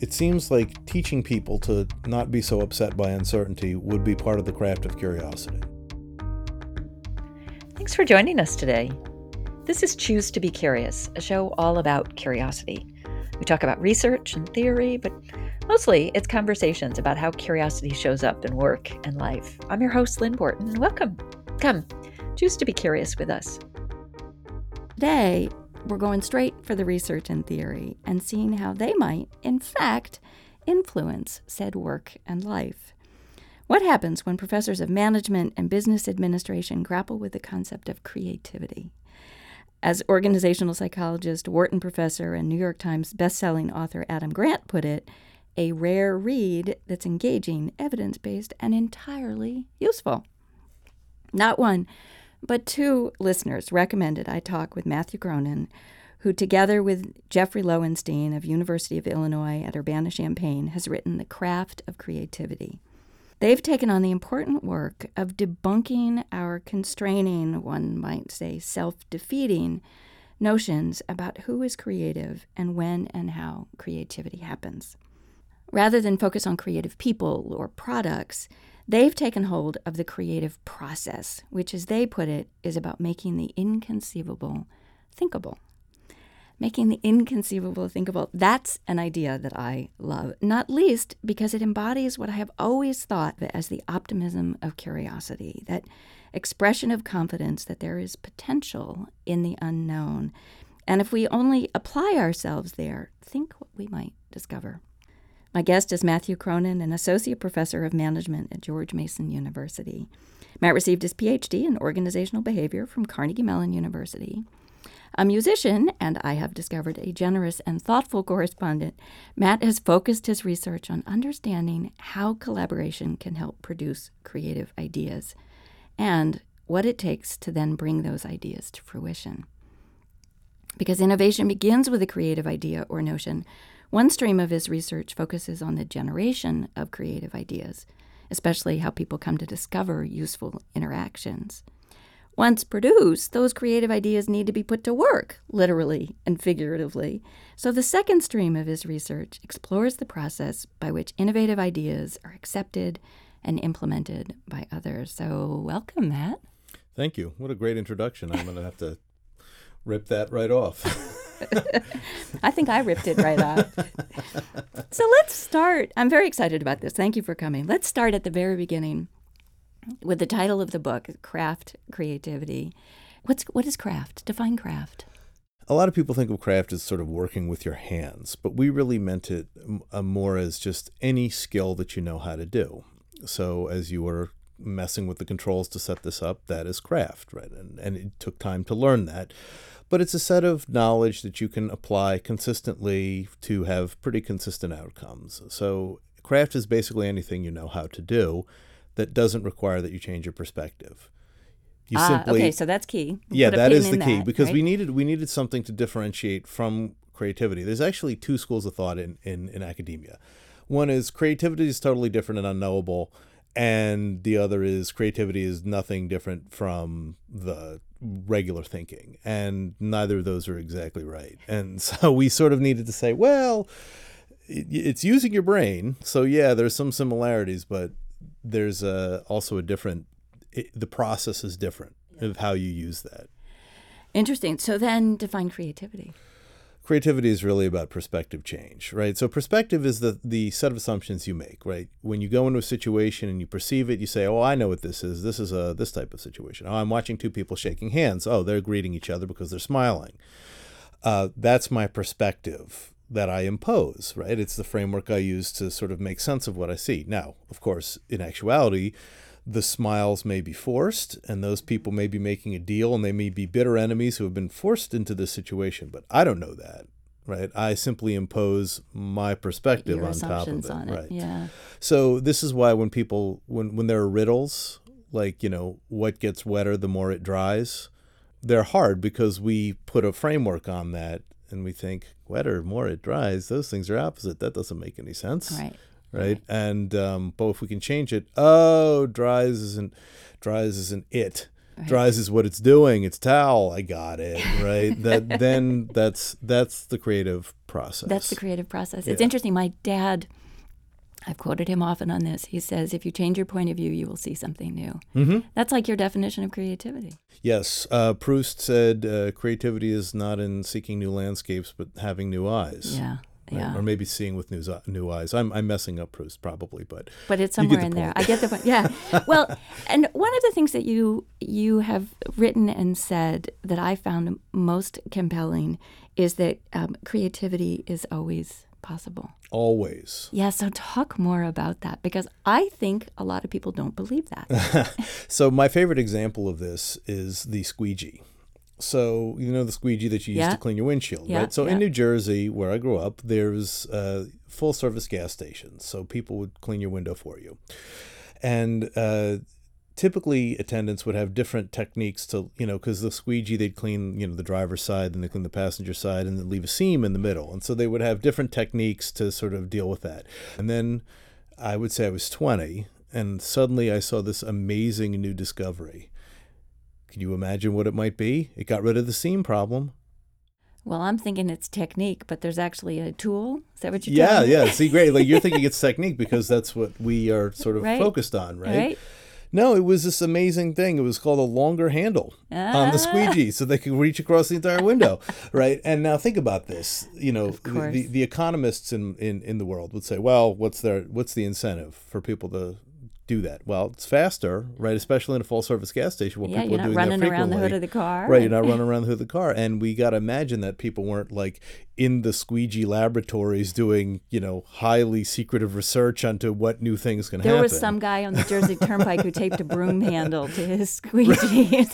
it seems like teaching people to not be so upset by uncertainty would be part of the craft of curiosity. Thanks for joining us today. This is Choose to Be Curious, a show all about curiosity. We talk about research and theory, but mostly it's conversations about how curiosity shows up in work and life. I'm your host, Lynn Borton, and welcome. Come, choose to be curious with us. Today, we're going straight for the research and theory and seeing how they might, in fact, influence said work and life. What happens when professors of management and business administration grapple with the concept of creativity? As organizational psychologist, Wharton professor, and New York Times bestselling author Adam Grant put it, a rare read that's engaging, evidence based, and entirely useful. Not one, but two listeners recommended I talk with Matthew Cronin, who, together with Jeffrey Loewenstein of University of Illinois at Urbana-Champaign, has written The Craft of Creativity. They've taken on the important work of debunking our constraining, one might say self defeating, notions about who is creative and when and how creativity happens. Rather than focus on creative people or products, they've taken hold of the creative process, which, as they put it, is about making the inconceivable thinkable making the inconceivable thinkable. That's an idea that I love, not least because it embodies what I have always thought of as the optimism of curiosity, that expression of confidence that there is potential in the unknown. And if we only apply ourselves there, think what we might discover. My guest is Matthew Cronin, an associate professor of management at George Mason University. Matt received his PhD in organizational behavior from Carnegie Mellon University. A musician, and I have discovered a generous and thoughtful correspondent, Matt has focused his research on understanding how collaboration can help produce creative ideas and what it takes to then bring those ideas to fruition. Because innovation begins with a creative idea or notion, one stream of his research focuses on the generation of creative ideas, especially how people come to discover useful interactions. Once produced, those creative ideas need to be put to work, literally and figuratively. So the second stream of his research explores the process by which innovative ideas are accepted and implemented by others. So, welcome, Matt. Thank you. What a great introduction. I'm going to have to rip that right off. I think I ripped it right off. so let's start. I'm very excited about this. Thank you for coming. Let's start at the very beginning with the title of the book, Craft Creativity. What's what is craft? Define craft. A lot of people think of craft as sort of working with your hands, but we really meant it uh, more as just any skill that you know how to do. So as you were messing with the controls to set this up, that is craft, right? And and it took time to learn that. But it's a set of knowledge that you can apply consistently to have pretty consistent outcomes. So craft is basically anything you know how to do that doesn't require that you change your perspective. You ah, simply, okay, so that's key. We'll yeah, that is the key that, because right? we needed we needed something to differentiate from creativity. There's actually two schools of thought in, in, in academia. One is creativity is totally different and unknowable, and the other is creativity is nothing different from the regular thinking. And neither of those are exactly right. And so we sort of needed to say, well, it's using your brain. So yeah, there's some similarities, but there's a, also a different it, the process is different yeah. of how you use that interesting so then define creativity creativity is really about perspective change right? So perspective is the the set of assumptions you make right? When you go into a situation and you perceive it you say oh i know what this is. This is a this type of situation. Oh i'm watching two people shaking hands. Oh they're greeting each other because they're smiling. Uh, that's my perspective that I impose, right? It's the framework I use to sort of make sense of what I see. Now, of course, in actuality, the smiles may be forced, and those people may be making a deal, and they may be bitter enemies who have been forced into this situation, but I don't know that, right? I simply impose my perspective Your on top of it, it, right? Yeah. So this is why when people, when when there are riddles, like you know, what gets wetter the more it dries, they're hard because we put a framework on that and we think wetter, more it dries. Those things are opposite. That doesn't make any sense. Right. Right. right. And um, but if we can change it, oh, dries isn't dries isn't it. Dries is what it's doing. It's towel. I got it. Right. that then that's that's the creative process. That's the creative process. It's interesting. My dad, I've quoted him often on this. He says, "If you change your point of view, you will see something new." Mm-hmm. That's like your definition of creativity. Yes, uh, Proust said uh, creativity is not in seeking new landscapes, but having new eyes. Yeah, Right? yeah. Or maybe seeing with new, new eyes. I'm, I'm messing up Proust probably, but but it's somewhere the in there. I get the point. Yeah. Well, and one of the things that you you have written and said that I found most compelling is that um, creativity is always possible. always. Yeah. So talk more about that because I think a lot of people don't believe that. So my favorite example of this is the squeegee. So you know the squeegee that you use Yeah. to clean your windshield, Yeah, right? So yeah. in New Jersey, where I grew up, there's uh, full service gas stations. So people would clean your window for you, and uh, typically attendants would have different techniques to you know because the squeegee they'd clean you know the driver's side, then they clean the passenger side, and then leave a seam in the middle, and so they would have different techniques to sort of deal with that. And then I would say I was 20, and suddenly I saw this amazing new discovery. Can you imagine what it might be? It got rid of the seam problem. well, I'm thinking it's technique, but there's actually a tool. Is that what you're Yeah, yeah. See, great. Like you're thinking it's technique because that's what we are sort of Right. focused on, right? Right. No, it was this amazing thing. It was called a longer handle on the Ah. squeegee, so they could reach across the entire window, right? And now think about this. You know, the, the, the economists in, in, in the world would say, well, what's their what's the incentive for people to do that? Well, it's faster, right? Especially in a full service gas station where Yeah, people you're are not doing running that around the hood of the car. Right, you're not running around the hood of the car. And we got to imagine that people weren't like in the squeegee laboratories doing, you know, highly secretive research onto what new things can There happen. There was some guy on the Jersey Turnpike who taped a broom handle to his squeegee.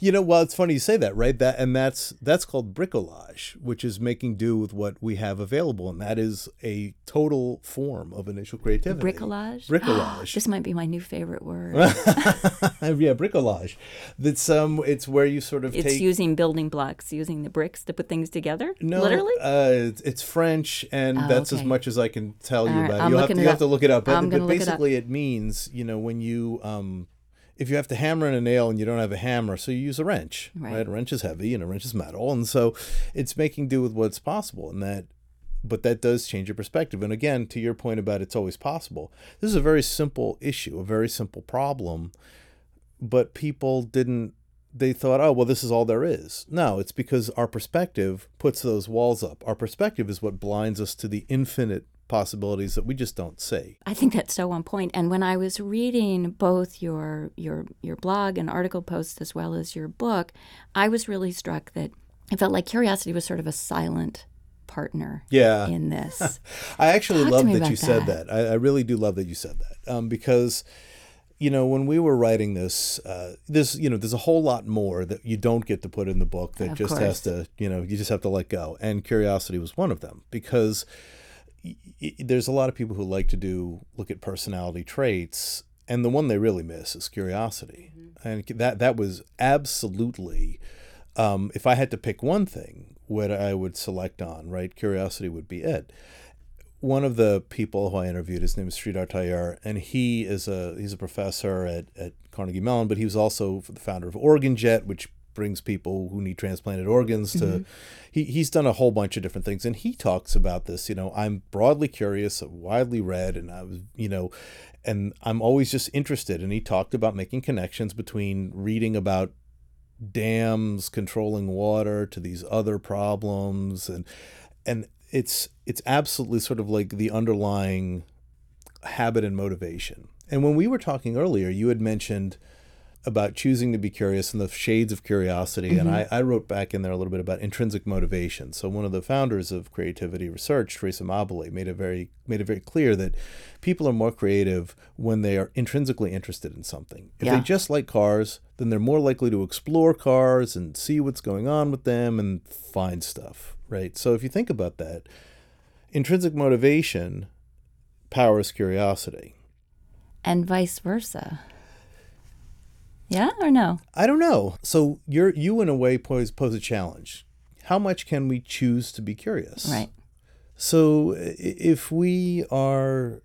You know, well, it's funny you say that, right? That and that's that's called bricolage, which is making do with what we have available, and that is a total form of initial creativity. Bricolage? Bricolage. This might be my new favorite word. yeah, bricolage. That's um, it's where you sort of It's take. using building blocks, using the bricks to put things together. No, literally. uh, it's, French, and Oh, that's as much as I can tell you All right, about it. You'll have, to, you have to look it up. But, but gonna it basically, it means you know when you um, if you have to hammer in a nail and you don't have a hammer, so you use a wrench, Right. right? A wrench is heavy and a wrench is metal, and so it's making do with what's possible, and that. But that does change your perspective. And again, to your point about it's always possible, this is a very simple issue, a very simple problem, but people didn't they thought, oh, well, this is all there is. No, it's because our perspective puts those walls up. Our perspective is what blinds us to the infinite possibilities that we just don't see. I think that's so on point. And when I was reading both your your your blog and article posts as well as your book, I was really struck that I felt like curiosity was sort of a silent partner Yeah. in this. I actually Talk love that you said that. that. I, I really do love that you said that um, because, you know, when we were writing this, uh, there's you know there's a whole lot more that you don't get to put in the book that Of just has to you know you just have to let go. And curiosity was one of them because y- y- there's a lot of people who like to do look at personality traits, and the one they really miss is curiosity, and that that was absolutely. Um, if I had to pick one thing, what I would select on, right? Curiosity would be it one of the people who I interviewed, his name is Sridhar Tayur, and he is a he's a professor at, at Carnegie Mellon, but he was also the founder of OrganJet, which brings people who need transplanted organs to mm-hmm. he, he's done a whole bunch of different things and he talks about this you know i'm broadly curious widely read and i was you know and i'm always just interested and he talked about making connections between reading about dams controlling water to these other problems and and it's it's absolutely sort of like the underlying habit and motivation. And when we were talking earlier, you had mentioned about choosing to be curious and the shades of curiosity. And mm-hmm. I, I wrote back in there a little bit about intrinsic motivation. So one of the founders of creativity research, Teresa Amabile, made it very made it very clear that people are more creative when they are intrinsically interested in something. If Yeah. they just like cars, then they're more likely to explore cars and see what's going on with them and find stuff. Right. So if you think about that, intrinsic motivation powers curiosity. and vice versa. Yeah or no? I don't know. So you're you in a way pose pose a challenge. How much can we choose to be curious? Right. So if we are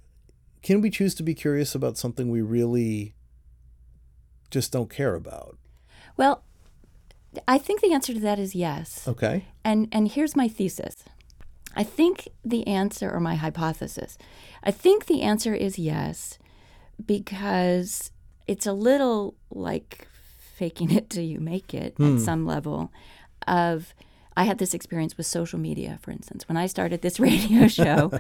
can we choose to be curious about something we really just don't care about? Well, I think the answer to that is yes. Okay. And and here's my thesis. I think the answer or my hypothesis. I think the answer is yes because it's a little like faking it till you make it at hmm. some level of I had this experience with social media, for instance. When I started this radio show,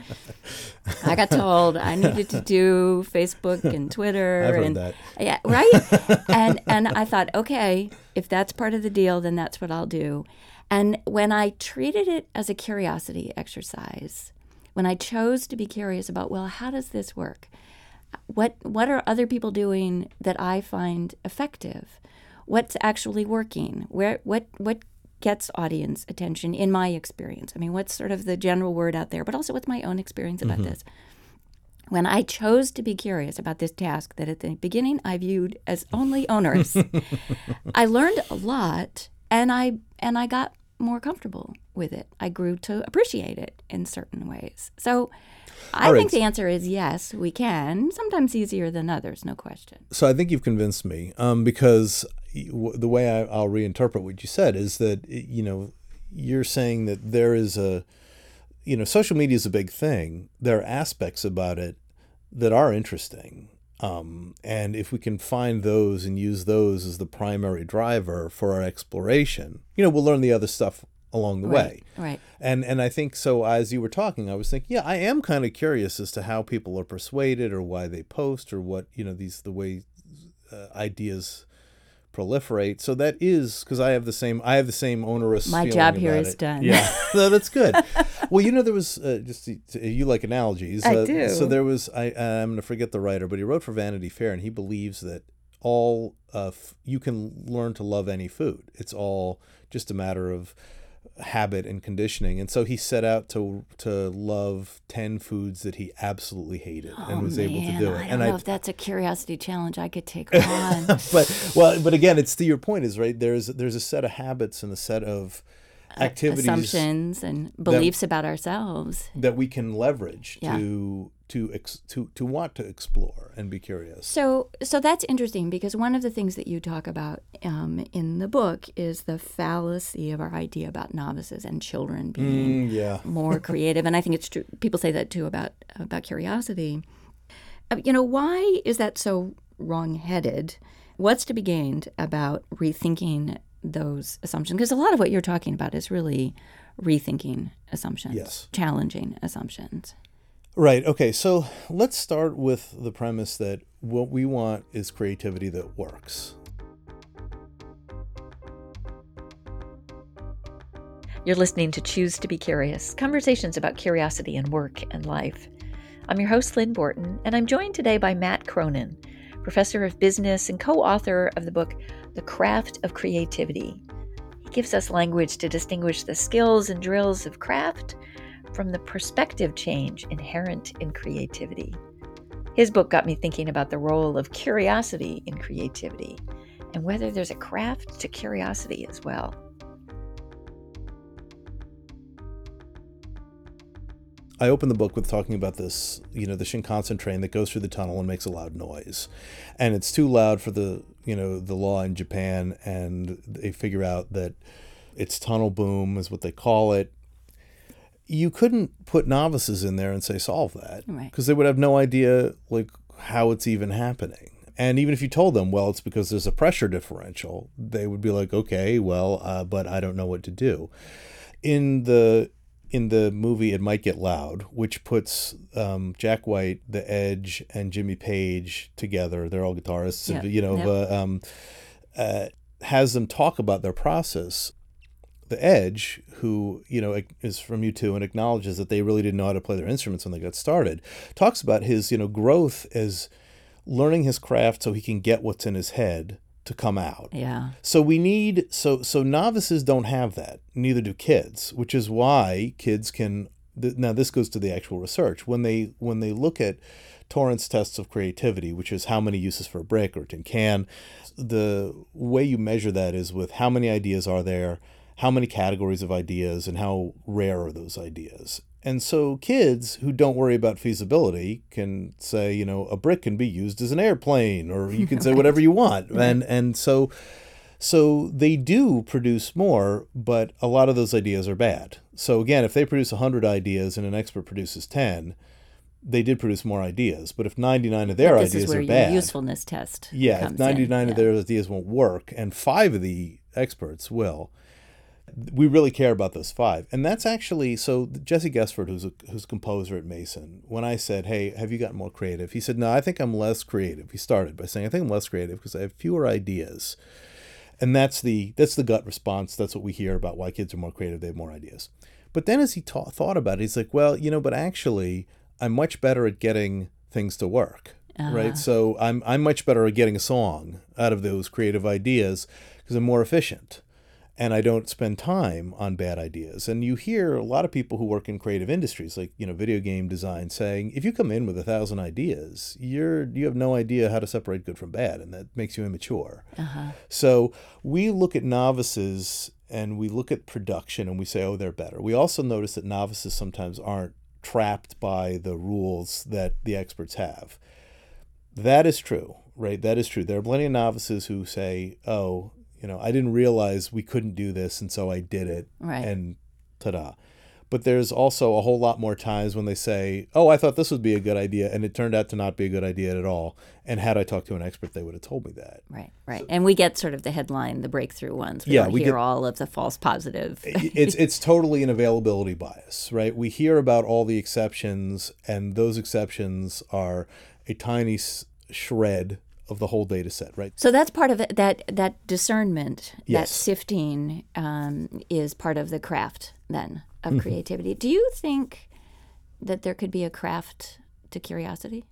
I got told I needed to do Facebook and Twitter I've heard and that. yeah, right. and and I thought, okay, if that's part of the deal, then that's what I'll do. And when I treated it as a curiosity exercise, when I chose to be curious about, well, how does this work? What what are other people doing that I find effective? What's actually working? Where what what gets audience attention in my experience? I mean, what's sort of the general word out there, but also what's my own experience about mm-hmm. this? when I chose to be curious about this task that at the beginning I viewed as only onerous, I learned a lot and I and I got more comfortable with it. I grew to appreciate it in certain ways. So I right. think the answer is yes, we can. Sometimes easier than others, no question. So I think you've convinced me um, because the way I, I'll reinterpret what you said is that you know you're saying that there is a you know social media is a big thing. There are aspects about it that are interesting, um, and if we can find those and use those as the primary driver for our exploration, you know, we'll learn the other stuff along the way. Right. Right. And and I think so. As you were talking, I was thinking, yeah, I am kind of curious as to how people are persuaded, or why they post, or what you know these the way uh, ideas proliferate. So that is because I have the same. I have the same onerous. My feeling job here is it. done. Yeah, no, that's good. well, you know, there was uh, just you like analogies. I uh, do. So there was. I I'm going to forget the writer, but he wrote for Vanity Fair, and he believes that all uh, f- you can learn to love any food. It's all just a matter of habit and conditioning. And so he set out to to love ten foods that he absolutely hated and oh, was able to Oh, do it. I don't and know I if that's a curiosity challenge I could take on. but well, but again, it's to your point is right. There's there's a set of habits and a set of activities Assumptions and beliefs about ourselves. that we can leverage Yeah. to to ex, to to want to explore and be curious. So, so that's interesting because one of the things that you talk about um, in the book is the fallacy of our idea about novices and children being Mm, yeah. more creative, and I think it's true. People say that too about about curiosity. Uh, You know, why is that so wrong-headed? What's to be gained about rethinking those assumptions? Because a lot of what you're talking about is really rethinking assumptions, Yes. challenging assumptions. Right. Okay. So let's start with the premise that what we want is creativity that works. You're listening to Choose to Be Curious conversations about curiosity and work and life. I'm your host, Lynn Borton, and I'm joined today by Matt Cronin, professor of business and co author of the book, The Craft of Creativity. He gives us language to distinguish the skills and drills of craft from the perspective change inherent in creativity. His book got me thinking about the role of curiosity in creativity and whether there's a craft to curiosity as well. I open the book with talking about this, you know, the Shinkansen train that goes through the tunnel and makes a loud noise. And it's too loud for the, you know, the law in Japan and they figure out that it's tunnel boom is what they call it. You couldn't put novices in there and say solve that Right. because they would have no idea like how it's even happening. And even if you told them, well, it's because there's a pressure differential, they would be like, okay, well, uh, but I don't know what to do. In the in the movie, it might get loud, which puts um, Jack White, The Edge, and Jimmy Page together. They're all guitarists, you know. Yep. Uh, um, uh, has them talk about their process. The Edge, who you know is from U2 and acknowledges that they really didn't know how to play their instruments when they got started, talks about his you know growth as learning his craft so he can get what's in his head to come out. Yeah. So we need so so novices don't have that. Neither do kids, which is why kids can. Th- now this goes to the actual research when they when they look at Torrance tests of creativity, which is how many uses for a brick or a tin can. The way you measure that is with how many ideas are there, how many categories of ideas, and how rare are those ideas. And so kids who don't worry about feasibility can say, you know, a brick can be used as an airplane, or you can say whatever you want. And and so So they do produce more, but a lot of those ideas are bad. So again, if they produce 100 ideas and an expert produces 10, they did produce more ideas. But if 99 of their ideas are bad, usefulness test. yeah, if comes in. 99 of Yeah. their ideas won't work and five of the experts will, we really care about those five. And that's actually so Jesse Guessford, who's a who's composer at Mason, when I said, Hey, have you gotten more creative? He said, No, I think I'm less creative. He started by saying, I think I'm less creative because I have fewer ideas. And that's the that's the gut response. That's what we hear about why kids are more creative, they have more ideas. But then as he ta- thought about it, he's like, Well, you know, but actually I'm much better at getting things to work. Right. Ah. So I'm I'm much better at getting a song out of those creative ideas because I'm more efficient and I don't spend time on bad ideas. And you hear a lot of people who work in creative industries, like you know, video game design, saying if you come in with a thousand ideas, you're you have no idea how to separate good from bad, and that makes you immature. Uh-huh. So we look at novices and we look at production and we say, oh, they're better. We also notice that novices sometimes aren't trapped by the rules that the experts have. That is true, right? That is true. There are plenty of novices who say, "Oh, you know, I didn't realize we couldn't do this, and so I did it." Right. And ta-da. But there's also a whole lot more times when they say, "Oh, I thought this would be a good idea, and it turned out to not be a good idea at all." And had I talked to an expert, they would have told me that. Right, right. and we get sort of the headline, the breakthrough ones. We Yeah, we hear get- all of the false positive. it's it's totally an availability bias, right? We hear about all the exceptions, and those exceptions are a tiny shred of the whole data set, right? So that's part of it. That that discernment, that sifting, um, is part of the craft then Mm-hmm. of creativity. Do you think that there could be a craft to curiosity?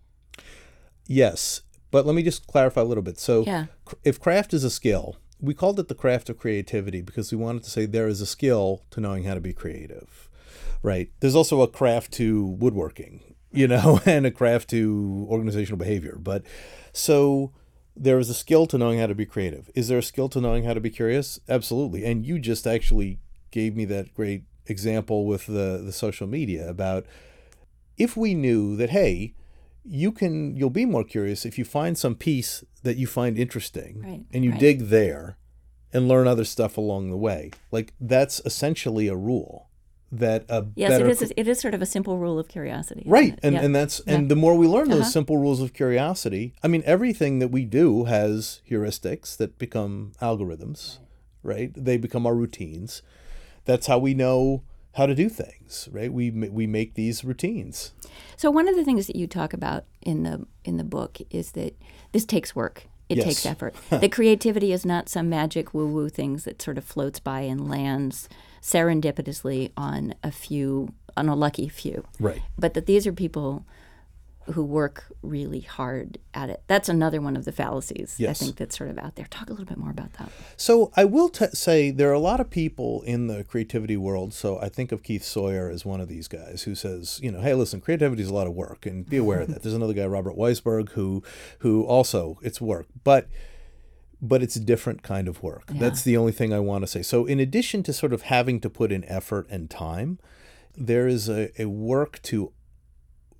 Yes, but let me just clarify a little bit. So, Yeah. if craft is a skill, we called it the craft of creativity because we wanted to say there is a skill to knowing how to be creative, right? There's also a craft to woodworking, you know, and a craft to organizational behavior. But so there is a skill to knowing how to be creative. Is there a skill to knowing how to be curious? Absolutely. And you just actually gave me that great example with the the social media about if we knew that hey you can you'll be more curious if you find some piece that you find interesting Right, and you right. dig there and learn other stuff along the way like that's essentially a rule that a Yes, better it is. It is sort of a simple rule of curiosity. right and Yeah. and that's and the more we learn those Uh-huh. simple rules of curiosity i mean everything that we do has heuristics that become algorithms right they become our routines that's how we know how to do things right we we make these routines So one of the things that you talk about in the in the book is that this takes work. It Yes. takes effort. that creativity is not some magic woo woo things that sort of floats by and lands serendipitously on a few on a lucky few. right But that these are people who work really hard at it. That's another one of the fallacies I think that's sort of out there. Talk a little bit more about that. So I will t- say there are a lot of people in the creativity world. So I think of Keith Sawyer as one of these guys who says, you know, hey, listen, creativity is a lot of work, and be aware of that. There's another guy, Robert Weisberg, who who also it's work, but but it's a different kind of work. That's the only thing I want to say. So in addition to sort of having to put in effort and time, there is a, a work to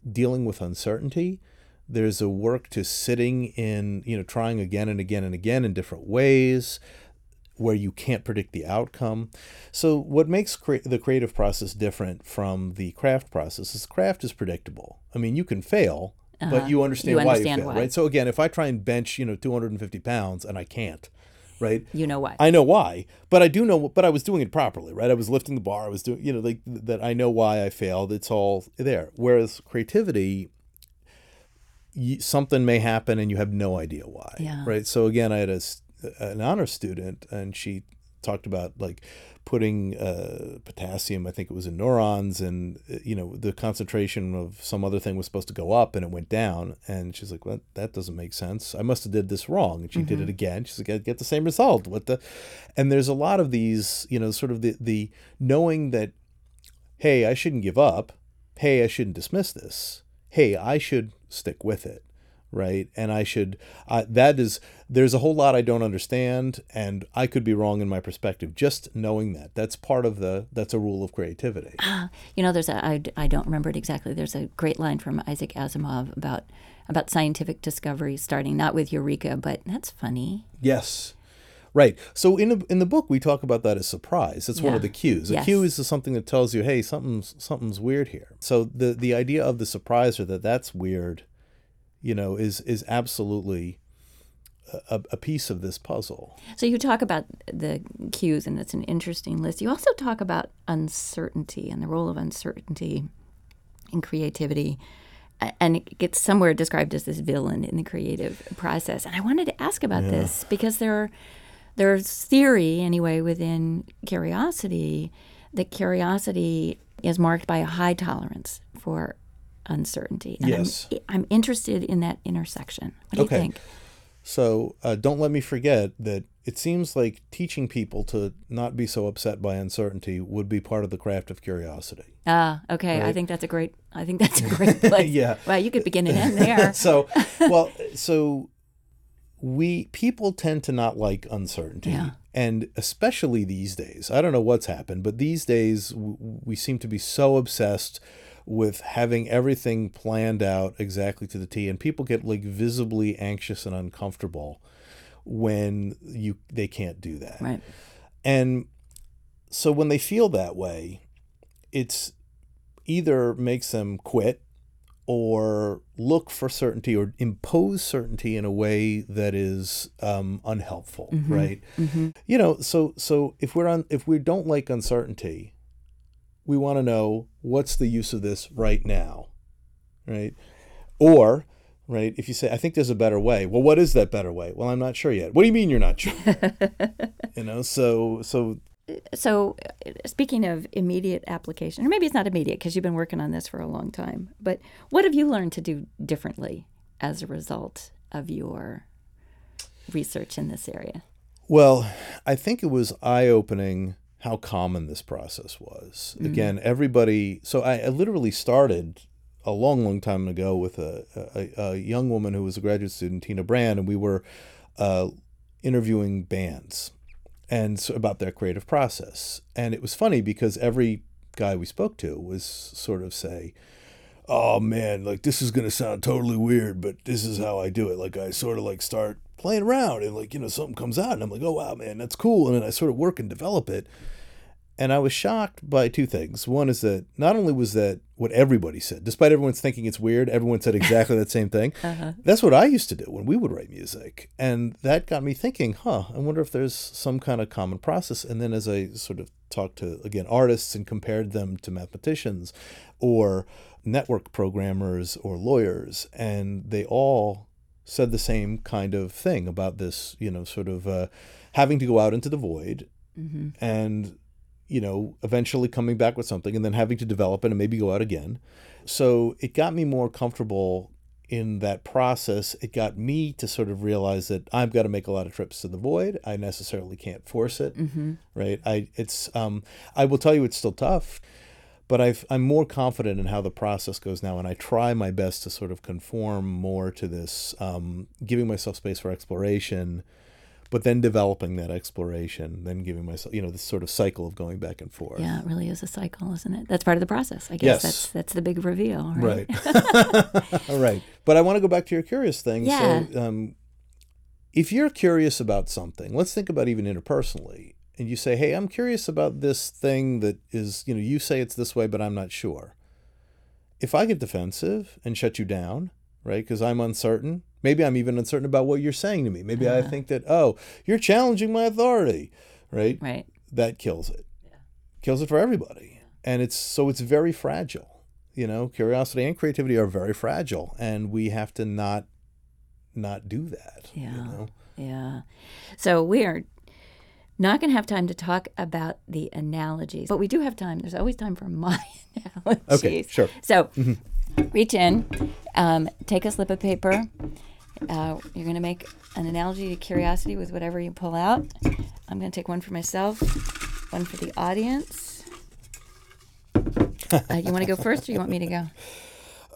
dealing with uncertainty. There's a work to sitting in, you know, trying again and again and again in different ways where you can't predict the outcome. So what makes cre- the creative process different from the craft process is craft is predictable. I mean, you can fail, but uh-huh. you understand, You why understand you fail, why. right? So again, if I try and bench, you know, 250 pounds and I can't, right? You know why. I know why, but I do know, but I was doing it properly, right? I was lifting the bar. I was doing, you know, like that. I know why I failed. It's all there. Whereas creativity, you, something may happen and you have no idea why, Yeah. right? So again, I had a, an honor student, and she talked about like putting uh, potassium. I think it was in neurons, and uh, you know the concentration of some other thing was supposed to go up, and it went down. And she's like, "Well, that doesn't make sense. I must have did this wrong." And she did it again. She's like, "I get the same result." What the? And there's a lot of these, you know, sort of the the knowing that, hey, I shouldn't give up. Hey, I shouldn't dismiss this. Hey, I should stick with it right and i should uh, that is there's a whole lot i don't understand and i could be wrong in my perspective just knowing that that's part of the that's a rule of creativity You know, there's a I, I don't remember it exactly. There's a great line from Isaac Asimov about about scientific discovery starting not with eureka, but that's funny. yes Right. So in the in the book we talk about that as surprise. It's one of the cues. A Yes. cue is something that tells you, hey, something's something's weird here. So the the idea of the surpriser that that's weird, you know, is is absolutely a, a piece of this puzzle. So you talk about the cues, and it's an interesting list. You also talk about uncertainty and the role of uncertainty in creativity. And it gets somewhere described as this villain in the creative process. And I wanted to ask about this because there, there's theory anyway within curiosity that curiosity is marked by a high tolerance for uncertainty. And Yes. I'm, I'm interested in that intersection. What do Okay. you think? So uh, don't let me forget that it seems like teaching people to not be so upset by uncertainty would be part of the craft of curiosity. Ah, okay. I think that's a great. I think that's a great place. Yeah. Wow, you could begin and end there. so well so we people tend to not like uncertainty Yeah. and especially these days i don't know what's happened but these days w- we seem to be so obsessed with having everything planned out exactly to the t and people get like visibly anxious and uncomfortable when you they can't do that right. and so when they feel that way, it's either makes them quit or look for certainty or impose certainty in a way that is um, unhelpful, right? You know, so so if we're on if we don't like uncertainty, we want to know what's the use of this right now, right? Or right, if you say I think there's a better way, well, what is that better way? Well, I'm not sure yet. What do you mean you're not sure? you know, so so So, speaking of immediate application, or maybe it's not immediate because you've been working on this for a long time, but what have you learned to do differently as a result of your research in this area? Well, I think it was eye opening how common this process was. Again, everybody. So I, I literally started a long, long time ago with a, a, a young woman who was a graduate student, Tina Brand, and we were uh, interviewing bands and so about their creative process. And it was funny because every guy we spoke to was sort of say, oh man, like this is gonna sound totally weird, but this is how I do it. Like I sort of like start playing around and like, you know, something comes out and I'm like, oh wow, man, that's cool. And then I sort of work and develop it. And I was shocked by two things. One is that not only was that what everybody said, despite everyone's thinking it's weird, everyone said exactly that same thing. Uh-huh. That's what I used to do when we would write music. And that got me thinking, huh, I wonder if there's some kind of common process. And then as I sort of talked to, again, artists and compared them to mathematicians or network programmers or lawyers, and they all said the same kind of thing about this, you know, sort of uh, having to go out into the void and you know, eventually coming back with something and then having to develop it and maybe go out again. So it got me more comfortable in that process. It got me to sort of realize that I've got to make a lot of trips to the void. I necessarily can't force it, right? I it's um I will tell you it's still tough, but I've I'm more confident in how the process goes now, and I try my best to sort of conform more to this, um, giving myself space for exploration but then developing that exploration, then giving myself, you know, this sort of cycle of going back and forth. Yeah, it really is a cycle, isn't it? That's part of the process. I guess Yes. that's that's the big reveal, right? Right. All right. But I want to go back to your curious thing. Yeah. So, um, if you're curious about something, let's think about even interpersonally, and you say, hey, I'm curious about this thing that is, you know, you say it's this way, but I'm not sure. If I get defensive and shut you down, right, because I'm uncertain, maybe I'm even uncertain about what you're saying to me. Maybe I uh-huh. think that, oh, you're challenging my authority, right? Right. that kills it. Yeah. Kills it for everybody. And it's so it's very fragile. You know, curiosity and creativity are very fragile and we have to not not do that. you Yeah. know? Yeah. So we are not going to have time to talk about the analogies, but we do have time. There's always time for my analogies. Okay, sure. So reach in, um, take a slip of paper. Uh, you're going to make an analogy to curiosity with whatever you pull out. I'm going to take one for myself, one for the audience. Uh, you want to go first, or you want me to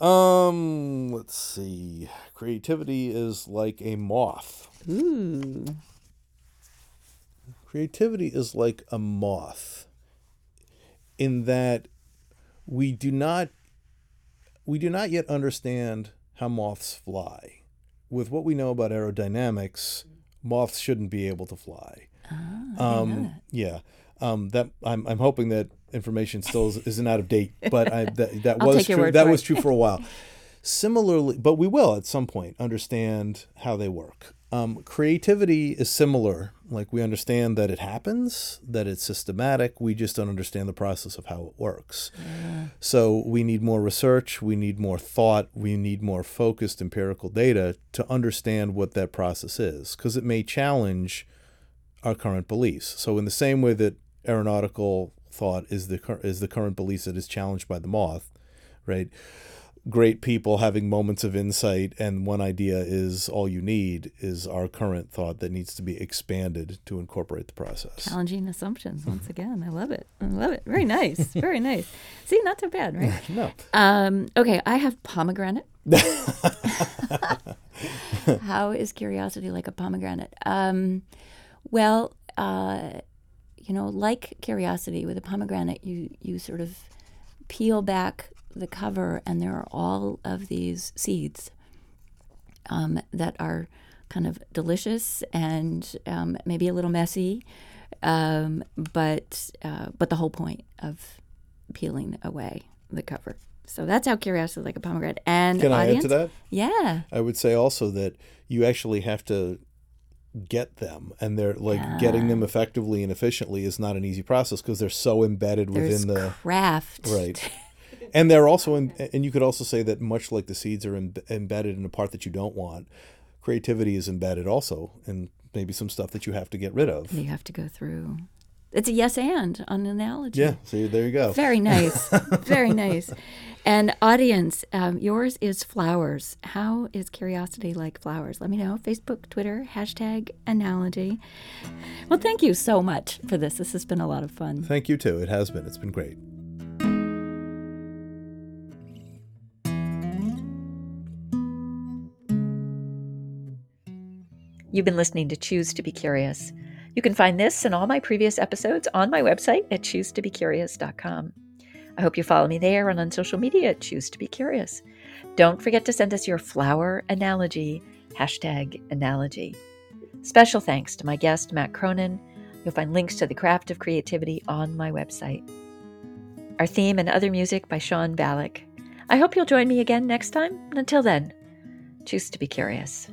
go? Um, let's see. Creativity is like a moth. Ooh. Creativity is like a moth in that we do not we do not yet understand how moths fly. With what we know about aerodynamics, moths shouldn't be able to fly. Ah, Um, yeah. Um, that I'm, I'm hoping that information still is, isn't out of date, but I, that, that was true. That was it. true for a while. Similarly, but we will at some point understand how they work. Um, creativity is similar. Like we understand that it happens, that it's systematic. We just don't understand the process of how it works. So we need more research, we need more thought, we need more focused empirical data to understand what that process is, because it may challenge our current beliefs. So in the same way that aeronautical thought is the is the current beliefs that is challenged by the moth, right? Great people having moments of insight and one idea is all you need is our current thought that needs to be expanded to incorporate the process. Challenging assumptions once again. I love it. I love it. Very nice. Very nice. See, not so bad, right? No. Um, okay, I have pomegranate. How is curiosity like a pomegranate? Um, well, uh, you know, like curiosity with a pomegranate, you you sort of peel back the cover, and there are all of these seeds um, that are kind of delicious and um, maybe a little messy, um, but uh, but the whole point of peeling away the cover. So that's how curiosity is like a pomegranate. And Can I add to that? Yeah, I would say also that you actually have to get them and they're like getting them effectively and efficiently is not an easy process because they're so embedded there's within the craft. right and they're also in, and you could also say that much like the seeds are em- embedded in a part that you don't want creativity is embedded also in maybe some stuff that you have to get rid of You have to go through. It's a yes and on analogy. yeah so there you go Very nice. Very nice. And audience, um, yours is flowers. How is curiosity like flowers? Let me know. Facebook, Twitter, hashtag analogy. Well, thank you so much for this. This has been a lot of fun. thank you too it has been it's been great You've been listening to Choose to Be Curious. You can find this and all my previous episodes on my website at choosetobecurious.com. I hope you follow me there and on social media at Choose to Be Curious. Don't forget to send us your flower analogy, hashtag analogy. Special thanks to my guest, Matt Cronin. You'll find links to the craft of creativity on my website. Our theme and other music by Sean Ballack. I hope you'll join me again next time. Until then, choose to be curious.